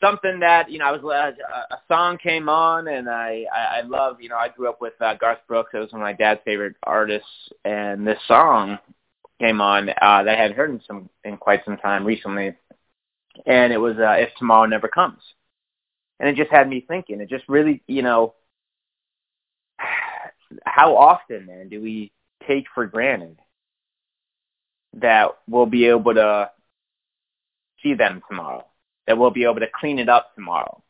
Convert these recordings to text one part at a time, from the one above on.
something that you know I was uh, a song came on and I I, I love you know I grew up with uh, Garth Brooks. It was one of my dad's favorite artists. And this song came on uh, that I hadn't heard in some in quite some time recently. And it was uh, if tomorrow never comes. And it just had me thinking. It just really you know how often man do we take for granted that we'll be able to see them tomorrow that we'll be able to clean it up tomorrow,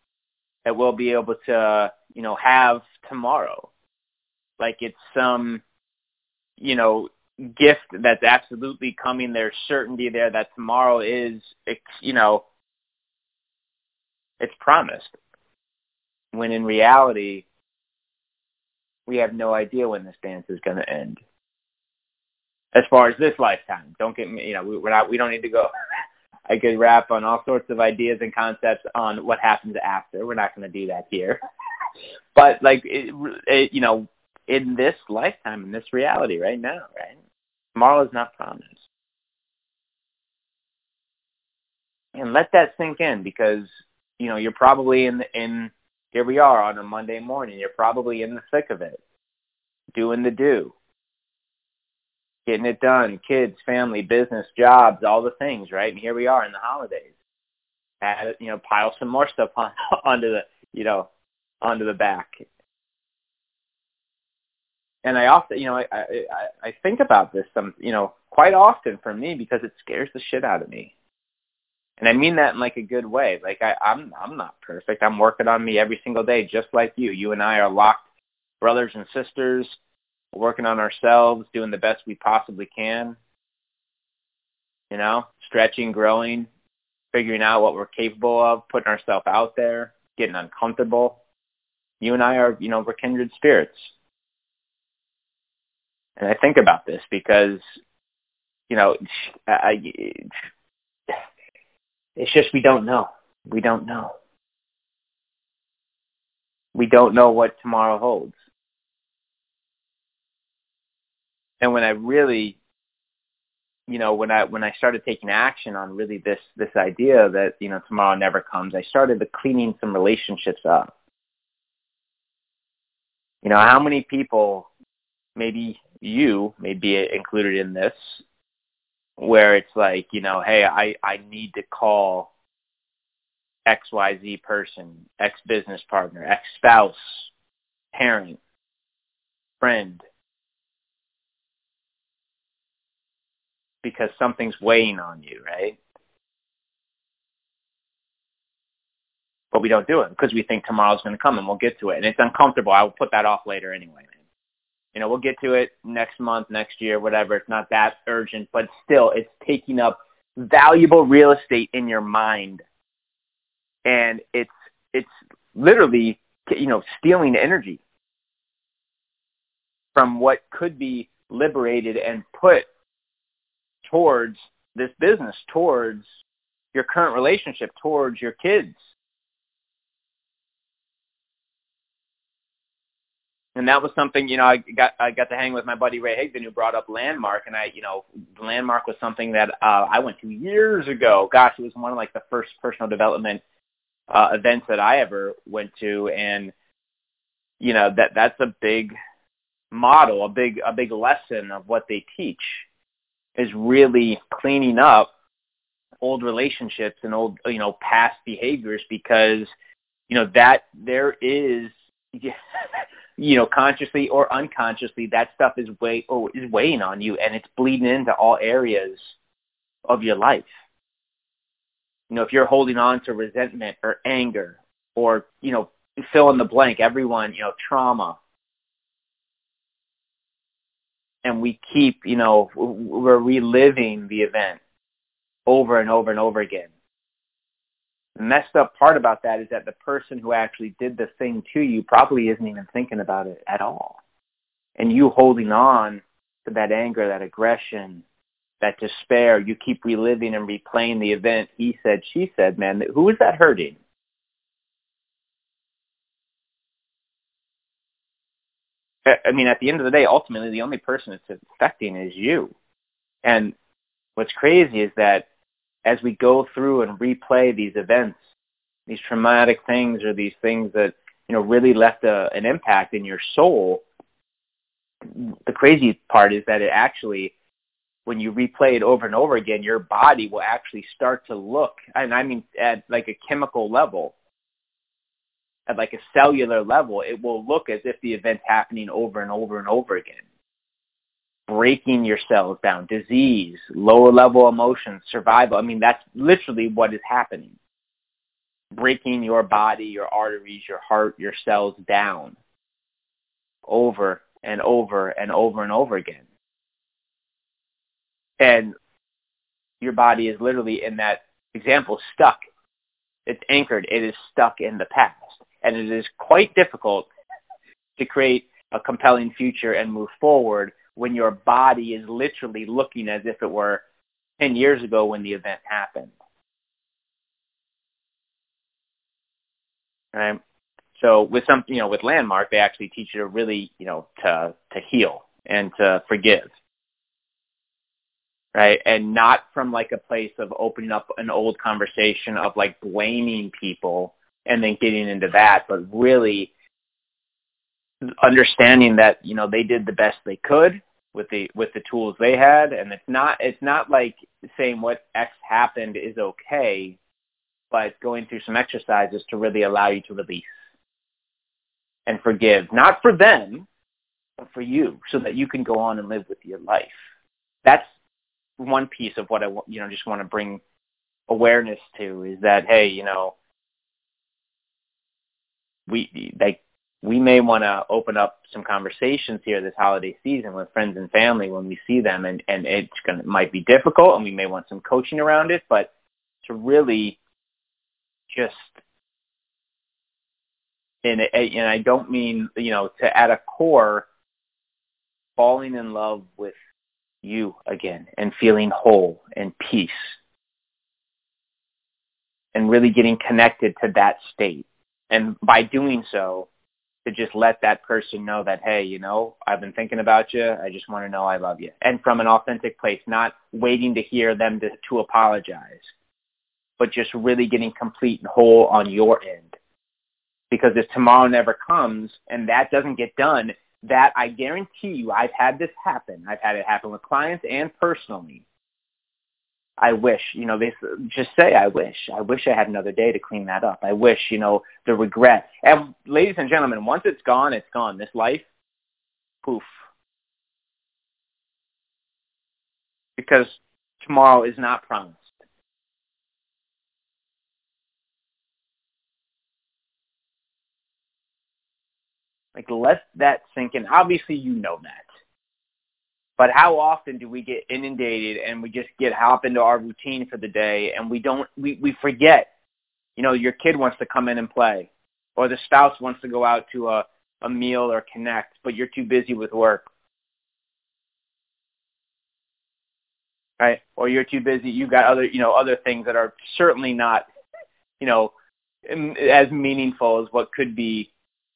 that we'll be able to, you know, have tomorrow. Like it's some, you know, gift that's absolutely coming. There's certainty there that tomorrow is, you know, it's promised. When in reality, we have no idea when this dance is going to end. As far as this lifetime, don't get me, you know, we're not, we don't need to go I could rap on all sorts of ideas and concepts on what happens after. We're not going to do that here. but like, it, it, you know, in this lifetime, in this reality right now, right? Tomorrow is not promised. And let that sink in because, you know, you're probably in, in, here we are on a Monday morning. You're probably in the thick of it, doing the do getting it done, kids, family, business, jobs, all the things, right? And here we are in the holidays. Add, you know, pile some more stuff on onto the, you know, onto the back. And I often, you know, I, I I think about this some, you know, quite often for me because it scares the shit out of me. And I mean that in like a good way. Like I, I'm I'm not perfect. I'm working on me every single day, just like you. You and I are locked brothers and sisters working on ourselves, doing the best we possibly can. You know, stretching, growing, figuring out what we're capable of, putting ourselves out there, getting uncomfortable. You and I are, you know, we're kindred spirits. And I think about this because, you know, I, it's just we don't know. We don't know. We don't know what tomorrow holds. And when I really, you know, when I when I started taking action on really this this idea that you know tomorrow never comes, I started the cleaning some relationships up. You know, how many people, maybe you may be included in this, where it's like, you know, hey, I I need to call XYZ person, ex business partner, ex spouse, parent, friend, because something's weighing on you, right? But we don't do it because we think tomorrow's going to come and we'll get to it. And it's uncomfortable. I will put that off later anyway. Man. You know, we'll get to it next month, next year, whatever. It's not that urgent, but still, it's taking up valuable real estate in your mind. And it's, it's literally, you know, stealing energy from what could be liberated and put towards this business, towards your current relationship, towards your kids. And that was something, you know, I got I got to hang with my buddy Ray Higdon who brought up Landmark, and I, you know, Landmark was something that uh, I went to years ago. Gosh, it was one of like the first personal development uh, events that I ever went to, and you know that that's a big model, a big a big lesson of what they teach is really cleaning up old relationships and old you know past behaviors because you know that there is you know consciously or unconsciously that stuff is way oh, is weighing on you and it's bleeding into all areas of your life. You know if you're holding on to resentment or anger or you know fill in the blank everyone you know trauma and we keep, you know, we're reliving the event over and over and over again. The messed up part about that is that the person who actually did the thing to you probably isn't even thinking about it at all. And you holding on to that anger, that aggression, that despair, you keep reliving and replaying the event. He said, she said, man, who is that hurting? I mean, at the end of the day, ultimately, the only person it's affecting is you. And what's crazy is that as we go through and replay these events, these traumatic things or these things that, you know, really left a, an impact in your soul, the crazy part is that it actually, when you replay it over and over again, your body will actually start to look, and I mean at like a chemical level, at like a cellular level, it will look as if the event's happening over and over and over again. Breaking your cells down, disease, lower level emotions, survival. I mean, that's literally what is happening. Breaking your body, your arteries, your heart, your cells down over and over and over and over again. And your body is literally in that example stuck. It's anchored. It is stuck in the past and it is quite difficult to create a compelling future and move forward when your body is literally looking as if it were 10 years ago when the event happened. Right? So with some, you know, with Landmark, they actually teach you to really, you know, to, to heal and to forgive. Right? And not from like a place of opening up an old conversation of like blaming people and then getting into that, but really understanding that you know they did the best they could with the with the tools they had, and it's not it's not like saying what X happened is okay, but going through some exercises to really allow you to release and forgive, not for them, but for you, so that you can go on and live with your life. That's one piece of what I you know just want to bring awareness to is that hey you know we like we may want to open up some conversations here this holiday season with friends and family when we see them and and it's going to might be difficult and we may want some coaching around it but to really just and and I don't mean you know to at a core falling in love with you again and feeling whole and peace and really getting connected to that state and by doing so, to just let that person know that, hey, you know, I've been thinking about you. I just want to know I love you. And from an authentic place, not waiting to hear them to, to apologize, but just really getting complete and whole on your end. Because if tomorrow never comes and that doesn't get done, that I guarantee you, I've had this happen. I've had it happen with clients and personally. I wish, you know, they just say, I wish. I wish I had another day to clean that up. I wish, you know, the regret. And ladies and gentlemen, once it's gone, it's gone. This life, poof. Because tomorrow is not promised. Like, let that sink in. Obviously, you know that. But how often do we get inundated and we just get hop into our routine for the day and we don't we, we forget. You know, your kid wants to come in and play. Or the spouse wants to go out to a, a meal or connect, but you're too busy with work. Right? Or you're too busy, you've got other you know, other things that are certainly not, you know, as meaningful as what could be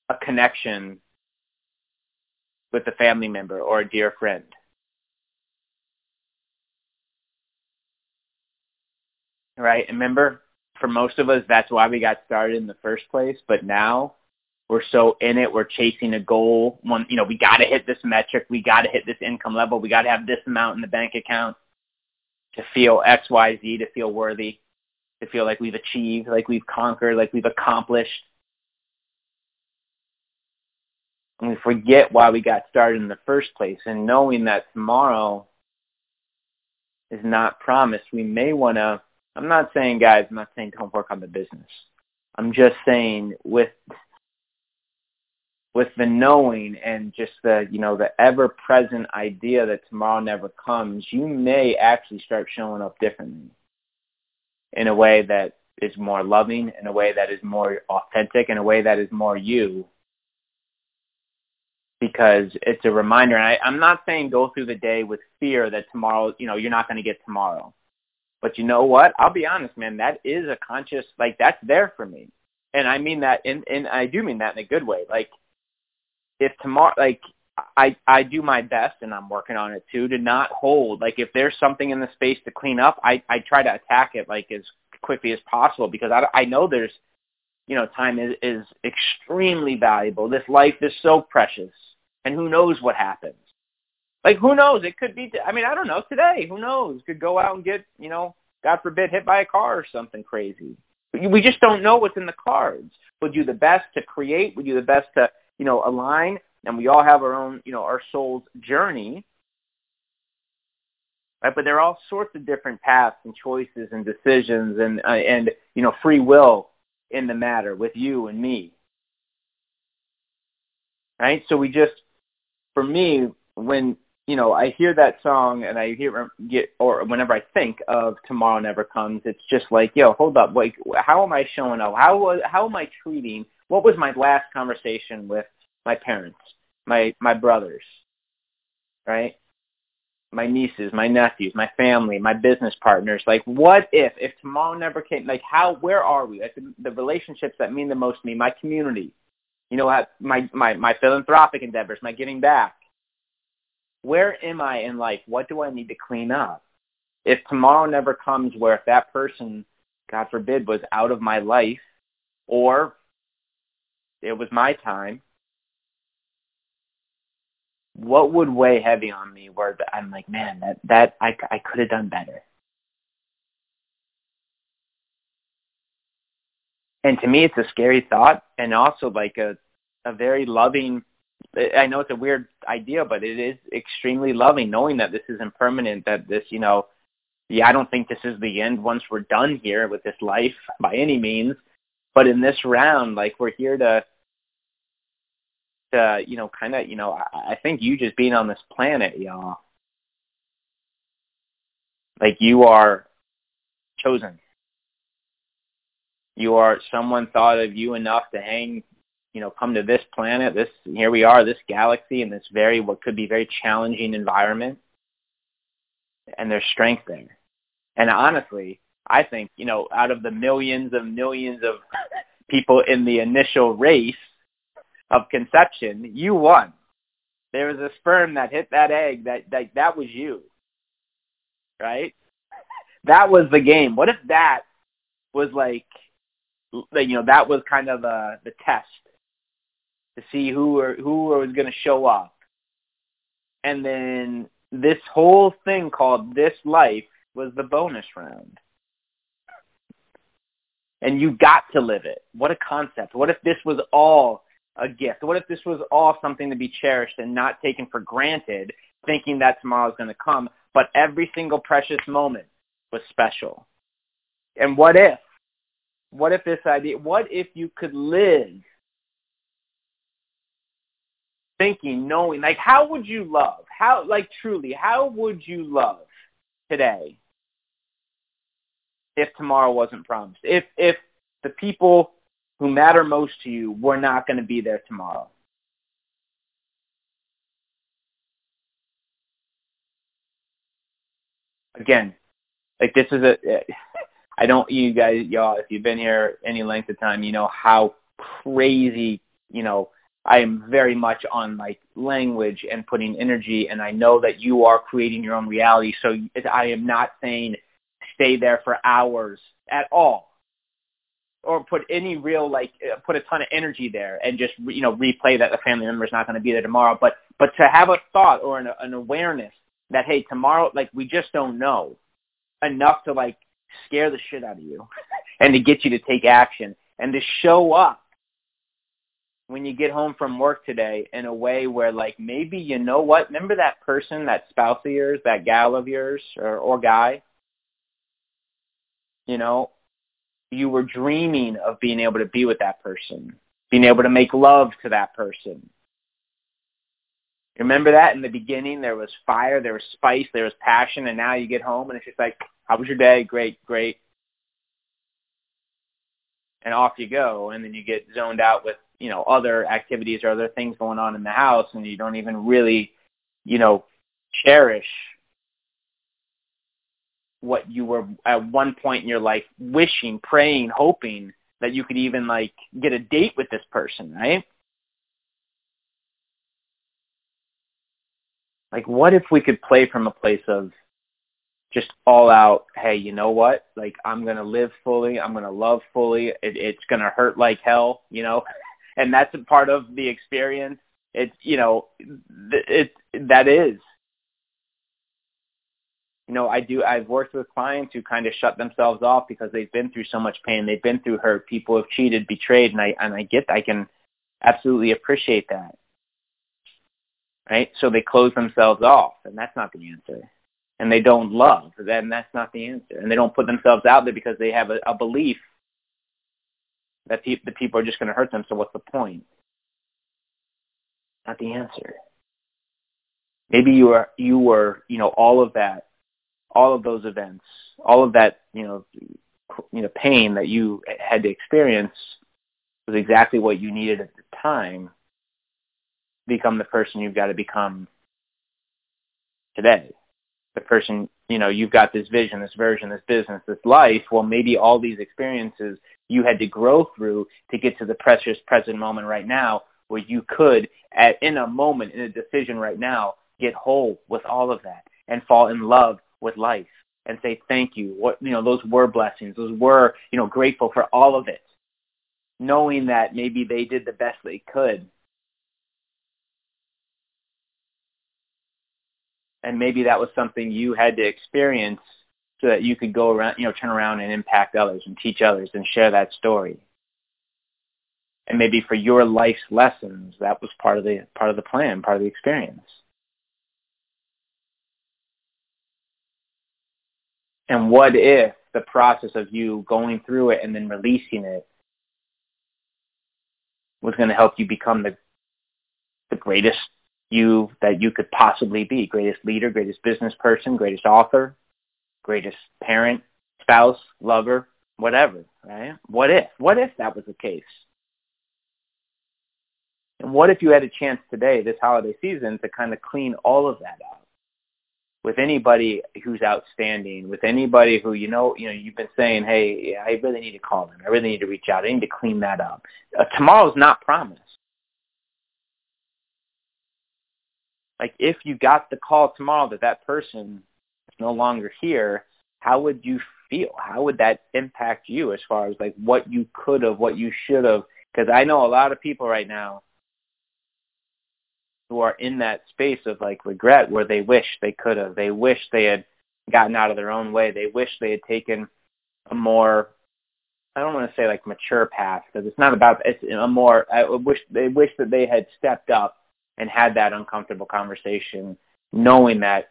a connection with a family member or a dear friend. Right? And remember, for most of us, that's why we got started in the first place. But now we're so in it, we're chasing a goal. One, you know, we got to hit this metric, we got to hit this income level, we got to have this amount in the bank account to feel X, Y, Z, to feel worthy, to feel like we've achieved, like we've conquered, like we've accomplished. And we forget why we got started in the first place. And knowing that tomorrow is not promised, we may want to I'm not saying, guys, I'm not saying don't work on the business. I'm just saying with with the knowing and just the you know the ever present idea that tomorrow never comes, you may actually start showing up differently in a way that is more loving, in a way that is more authentic, in a way that is more you. Because it's a reminder, and I, I'm not saying go through the day with fear that tomorrow, you know, you're not going to get tomorrow. But you know what? I'll be honest, man. That is a conscious, like that's there for me, and I mean that, in, in I do mean that in a good way. Like if tomorrow, like I I do my best, and I'm working on it too, to not hold. Like if there's something in the space to clean up, I I try to attack it like as quickly as possible because I I know there's, you know, time is is extremely valuable. This life is so precious, and who knows what happens. Like who knows? It could be. I mean, I don't know. Today, who knows? Could go out and get, you know, God forbid, hit by a car or something crazy. We just don't know what's in the cards. We'll do the best to create. We'll do the best to, you know, align and we all have our own, you know, our soul's journey. Right? But there are all sorts of different paths and choices and decisions and uh, and you know free will in the matter with you and me. Right? So we just, for me, when you know I hear that song and I hear get or whenever I think of Tomorrow Never Comes, it's just like, yo, hold up, like how am I showing up? How was how am I treating? What was my last conversation with my parents, my my brothers, right? My nieces, my nephews, my family, my business partners. Like, what if if tomorrow never came? Like, how? Where are we? Like the, the relationships that mean the most to me, my community. You know, my my my philanthropic endeavors, my giving back. Where am I in life? What do I need to clean up? If tomorrow never comes, where if that person, God forbid, was out of my life, or it was my time, what would weigh heavy on me where I'm like, man, that that I I could have done better. And to me, it's a scary thought, and also like a a very loving. I know it's a weird idea, but it is extremely loving, knowing that this is impermanent. That this, you know, yeah, I don't think this is the end once we're done here with this life by any means. But in this round, like we're here to to, you know, kind of, you know, I, I think you just being on this planet, y'all, like you are chosen. You are someone thought of you enough to hang, you know, come to this planet, this here we are, this galaxy, in this very what could be very challenging environment, and there's strength there. And honestly, I think you know, out of the millions of millions of people in the initial race, of conception, you won. There was a sperm that hit that egg that that that was you. Right? That was the game. What if that was like you know, that was kind of the the test to see who or who was going to show up. And then this whole thing called this life was the bonus round. And you got to live it. What a concept. What if this was all a gift? What if this was all something to be cherished and not taken for granted, thinking that tomorrow is going to come, but every single precious moment was special? And what if? What if this idea, what if you could live thinking, knowing, like how would you love? How, like truly, how would you love today if tomorrow wasn't promised? If, if the people who matter most to you were not going to be there tomorrow. Again, like this is a, I don't, you guys, y'all, if you've been here any length of time, you know how crazy, you know, I am very much on like language and putting energy and I know that you are creating your own reality. So I am not saying stay there for hours at all or put any real like uh, put a ton of energy there and just you know replay that the family member is not going to be there tomorrow but but to have a thought or an, an awareness that hey tomorrow like we just don't know enough to like scare the shit out of you and to get you to take action and to show up when you get home from work today in a way where like maybe you know what remember that person that spouse of yours that gal of yours or or guy you know you were dreaming of being able to be with that person, being able to make love to that person. Remember that in the beginning there was fire, there was spice, there was passion, and now you get home and it's just like, how was your day? Great, great. and off you go and then you get zoned out with you know other activities or other things going on in the house and you don't even really you know cherish what you were at one point in your life wishing praying hoping that you could even like get a date with this person right like what if we could play from a place of just all out, hey, you know what? Like I'm gonna live fully, I'm gonna love fully. It, it's gonna hurt like hell, you know, and that's a part of the experience. It's you know, it that is. You know, I do. I've worked with clients who kind of shut themselves off because they've been through so much pain. They've been through hurt. People have cheated, betrayed, and I and I get. I can absolutely appreciate that. Right? So they close themselves off, and that's not the answer and they don't love, then that's not the answer. And they don't put themselves out there because they have a, a belief that pe- the people are just going to hurt them. So what's the point? Not the answer. Maybe you were you were you know all of that, all of those events, all of that you know you know pain that you had to experience was exactly what you needed at the time. to Become the person you've got to become today the person, you know, you've got this vision, this version, this business, this life. Well, maybe all these experiences you had to grow through to get to the precious present moment right now where you could, at, in a moment, in a decision right now, get whole with all of that and fall in love with life and say thank you. What, you know, those were blessings. Those were, you know, grateful for all of it. Knowing that maybe they did the best they could and maybe that was something you had to experience so that you could go around, you know, turn around and impact others and teach others and share that story. And maybe for your life's lessons, that was part of the part of the plan, part of the experience. And what if the process of you going through it and then releasing it was going to help you become the the greatest you that you could possibly be. Greatest leader, greatest business person, greatest author, greatest parent, spouse, lover, whatever, right? What if? What if that was the case? And what if you had a chance today, this holiday season, to kind of clean all of that out? With anybody who's outstanding, with anybody who you know, you know, you've been saying, "Hey, I really need to call them. I really need to reach out. I need to clean that up." Uh, tomorrow's not promised like if you got the call tomorrow that that person is no longer here, how would you feel? How would that impact you as far as like what you could have, what you should have? Because I know a lot of people right now who are in that space of like regret where they wish they could have. They wish they had gotten out of their own way. They wish they had taken a more I don't want to say like mature path because it's not about it's a more I wish they wish that they had stepped up and had that uncomfortable conversation, knowing that,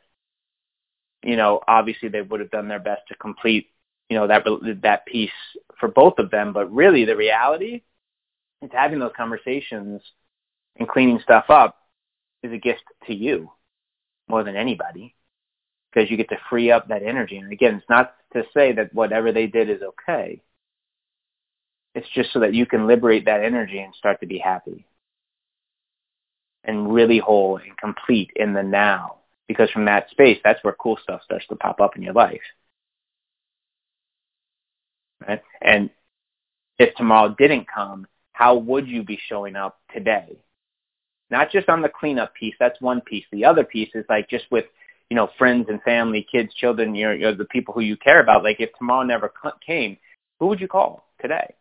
you know, obviously they would have done their best to complete, you know, that that piece for both of them. But really, the reality is having those conversations and cleaning stuff up is a gift to you more than anybody because you get to free up that energy. And again, it's not to say that whatever they did is okay. It's just so that you can liberate that energy and start to be happy and really whole and complete in the now. Because from that space, that's where cool stuff starts to pop up in your life. Right? And if tomorrow didn't come, how would you be showing up today? Not just on the cleanup piece, that's one piece. The other piece is like just with, you know, friends and family, kids, children, you're, you're the people who you care about. Like if tomorrow never came, who would you call today?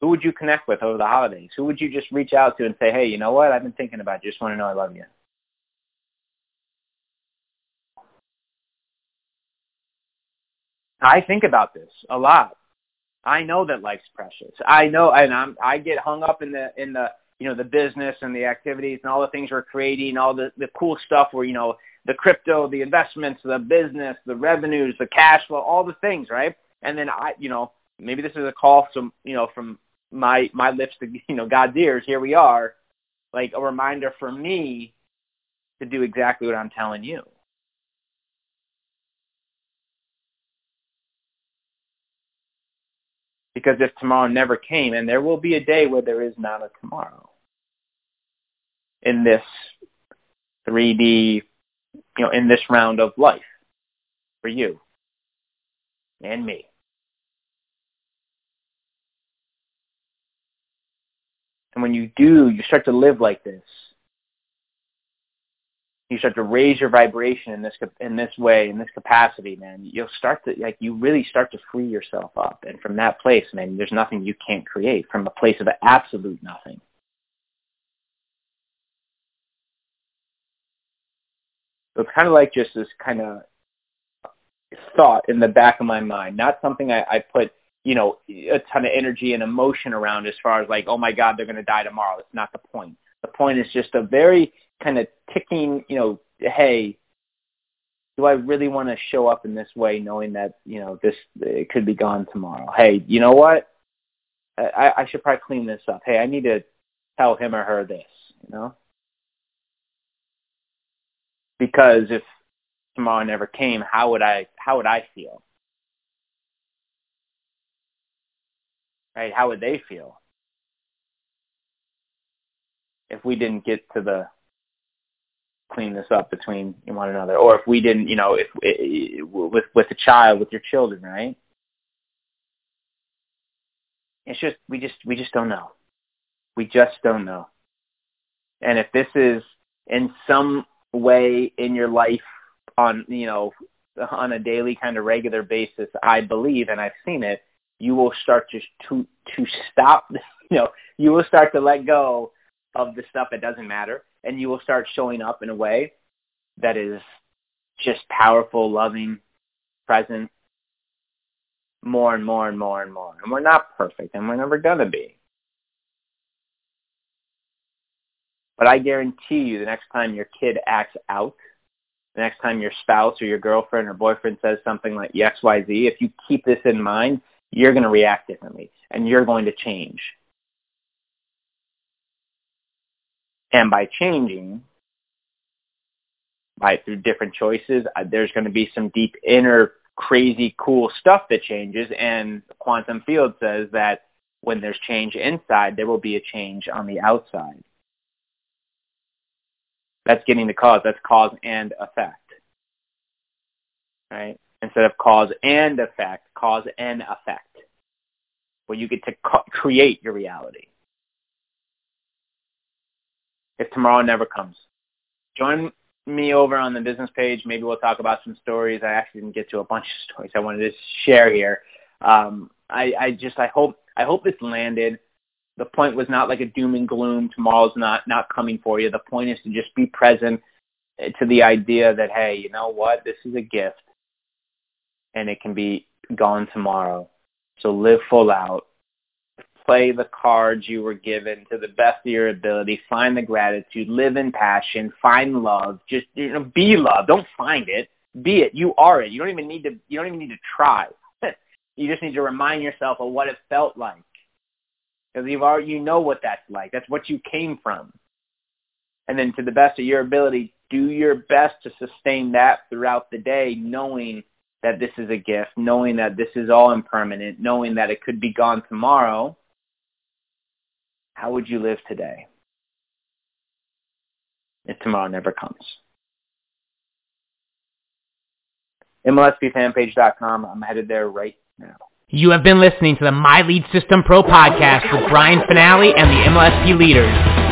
Who would you connect with over the holidays? Who would you just reach out to and say, hey, you know what? I've been thinking about you. Just want to know I love you. I think about this a lot. I know that life's precious. I know, and I'm, I get hung up in the in the you know the business and the activities and all the things we're creating, all the the cool stuff where you know the crypto, the investments, the business, the revenues, the cash flow, all the things, right? And then I, you know, maybe this is a call from you know from my my lips to you know God's ears. Here we are, like a reminder for me to do exactly what I'm telling you. Because if tomorrow never came, and there will be a day where there is not a tomorrow in this 3D, you know, in this round of life for you and me. And when you do, you start to live like this. You start to raise your vibration in this in this way, in this capacity, man. You'll start to like you really start to free yourself up, and from that place, man, there's nothing you can't create from a place of absolute nothing. So it's kind of like just this kind of thought in the back of my mind, not something I, I put you know, a ton of energy and emotion around as far as like, oh my God, they're going to die tomorrow. It's not the point. The point is just a very kind of ticking, you know, hey, do I really want to show up in this way knowing that, you know, this, it could be gone tomorrow? Hey, you know what? I, I should probably clean this up. Hey, I need to tell him or her this, you know? Because if tomorrow never came, how would I, how would I feel? Right? How would they feel if we didn't get to the clean this up between one another, or if we didn't, you know, if with with the child, with your children, right? It's just we just we just don't know. We just don't know. And if this is in some way in your life on you know on a daily kind of regular basis, I believe, and I've seen it, you will start to to to stop you know you will start to let go of the stuff that doesn't matter and you will start showing up in a way that is just powerful loving present more and more and more and more. And we're not perfect and we're never to be. But i guarantee you the next time your kid acts out the next time your spouse or your girlfriend or boyfriend says something like xyz if you keep this in mind you're going to react differently and you're going to change. And by changing, by through different choices, uh, there's going to be some deep inner crazy cool stuff that changes and quantum field says that when there's change inside, there will be a change on the outside. That's getting the cause. That's cause and effect. Right? Instead of cause and effect, cause and effect, where you get to co- create your reality. If tomorrow never comes, join me over on the business page. Maybe we'll talk about some stories. I actually didn't get to a bunch of stories I wanted to share here. Um, I, I just I hope I hope this landed. The point was not like a doom and gloom. Tomorrow's not not coming for you. The point is to just be present to the idea that hey, you know what? This is a gift and it can be gone tomorrow. So live full out. Play the cards you were given to the best of your ability. Find the gratitude. Live in passion. Find love. Just you know, be love. Don't find it. Be it. You are it. You don't even need to. You don't even need to try. you just need to remind yourself of what it felt like, because you've already you know what that's like. That's what you came from. And then to the best of your ability, do your best to sustain that throughout the day, knowing that this is a gift, knowing that this is all impermanent, knowing that it could be gone tomorrow, how would you live today if tomorrow never comes? MLSPfanpage.com. I'm headed there right now. You have been listening to the My Lead System Pro podcast with Brian Fanale and the MLSP leaders.